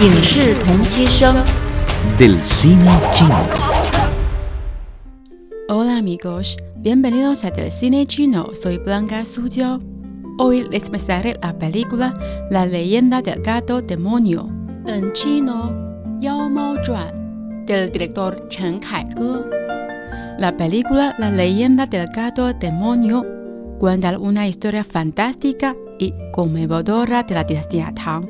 影视同期声。 del cine chino. Hola amigos, bienvenidos a Del Cine Chino. Soy Blanca Suzhou. Hoy les presentaré la película La leyenda del gato demonio, en chino Yao Mao Zhuan, del director Chen Kaige. La película La leyenda del gato demonio cuenta una historia fantástica y conmovedora de la dinastía Tang.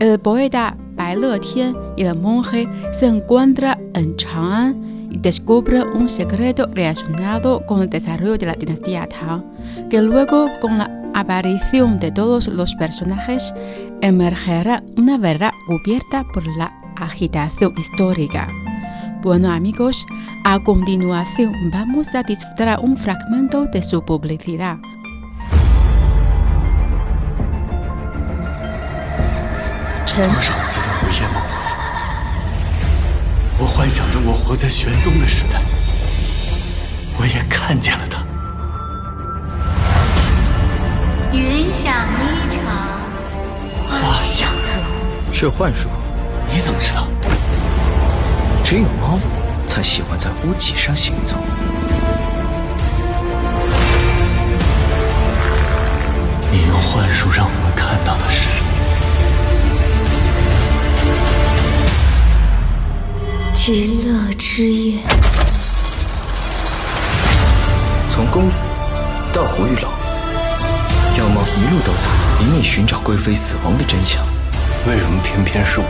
El poeta Bai Letian y el monje se encuentran en Chang'an y descubren un secreto relacionado con el desarrollo de la dinastía Tang, que luego con la aparición de todos los personajes emergerá una verdad cubierta por la agitación histórica. Bueno amigos, a continuación vamos a disfrutar un fragmento de su publicidad. 陈多少次的午 夜梦回，我幻想着我活在玄宗的时代，我也看见了他。云想衣裳花想容，是幻术，你怎么知道？只有猫才喜欢在屋脊上行走。你用幻术让我们看到的是，极乐之夜。从宫里到胡玉楼，妖猫一路都在隐秘寻找贵妃死亡的真相。为什么偏偏是我？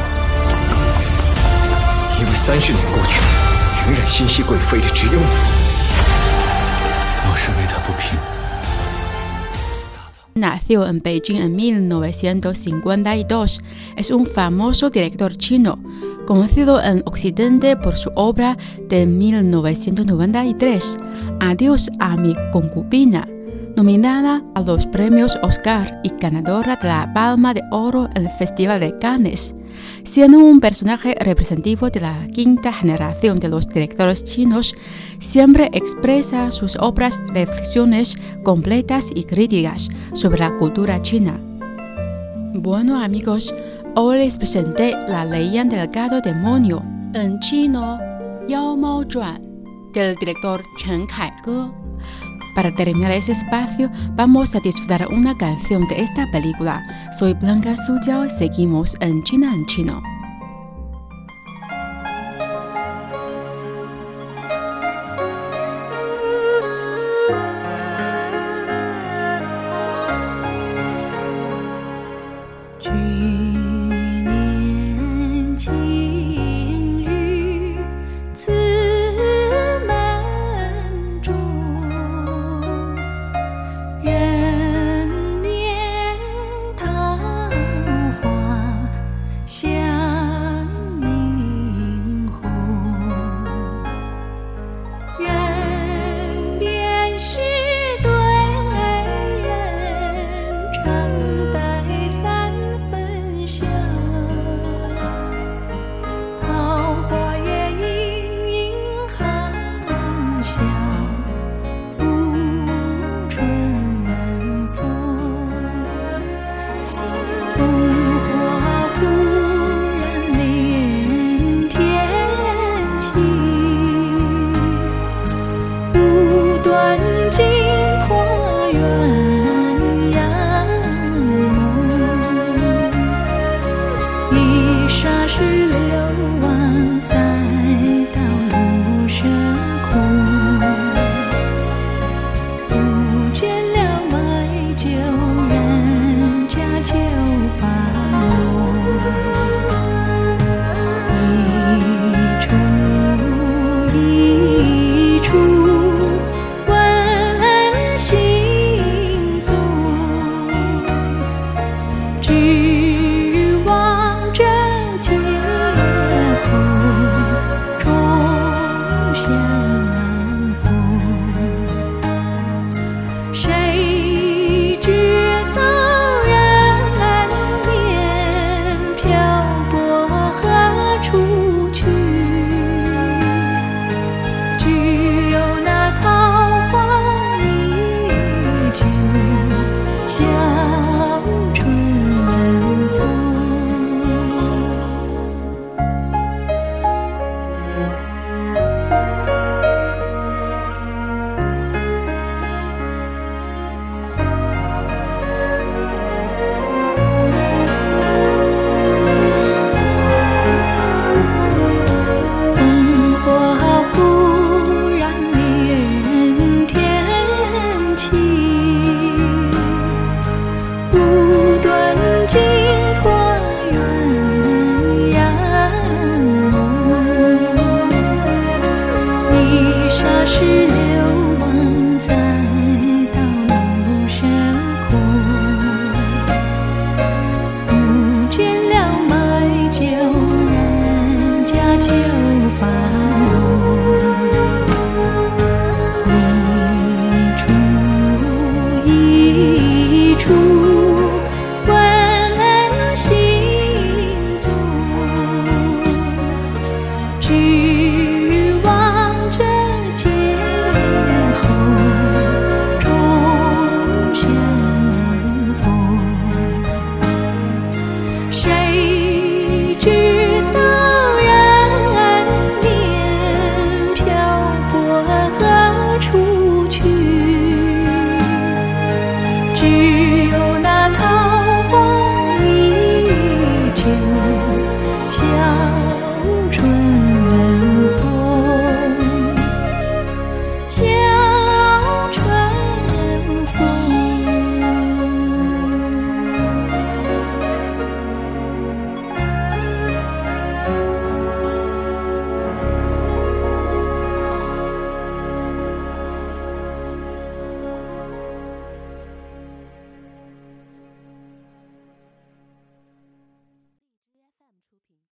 因为三十年过去，仍然心系贵妃的只有你。我是为她不平。Nació en Beijing en 1952. Es un famoso director chino, conocido en Occidente por su obra de 1993, Adiós a mi concubina, nominada a los premios Oscar y ganadora de la Palma de Oro en el Festival de Cannes, siendo un personaje representativo de la quinta generación de los directores chinos, siempre expresa sus obras reflexiones completas y críticas sobre la cultura china. Bueno amigos, hoy les presenté La leyenda del gato demonio, en chino Yao Mao Zhuan, del director Chen Kaige. Para terminar ese espacio, vamos a disfrutar una canción de esta película. Soy Blanca Suzhou, seguimos en China en chino.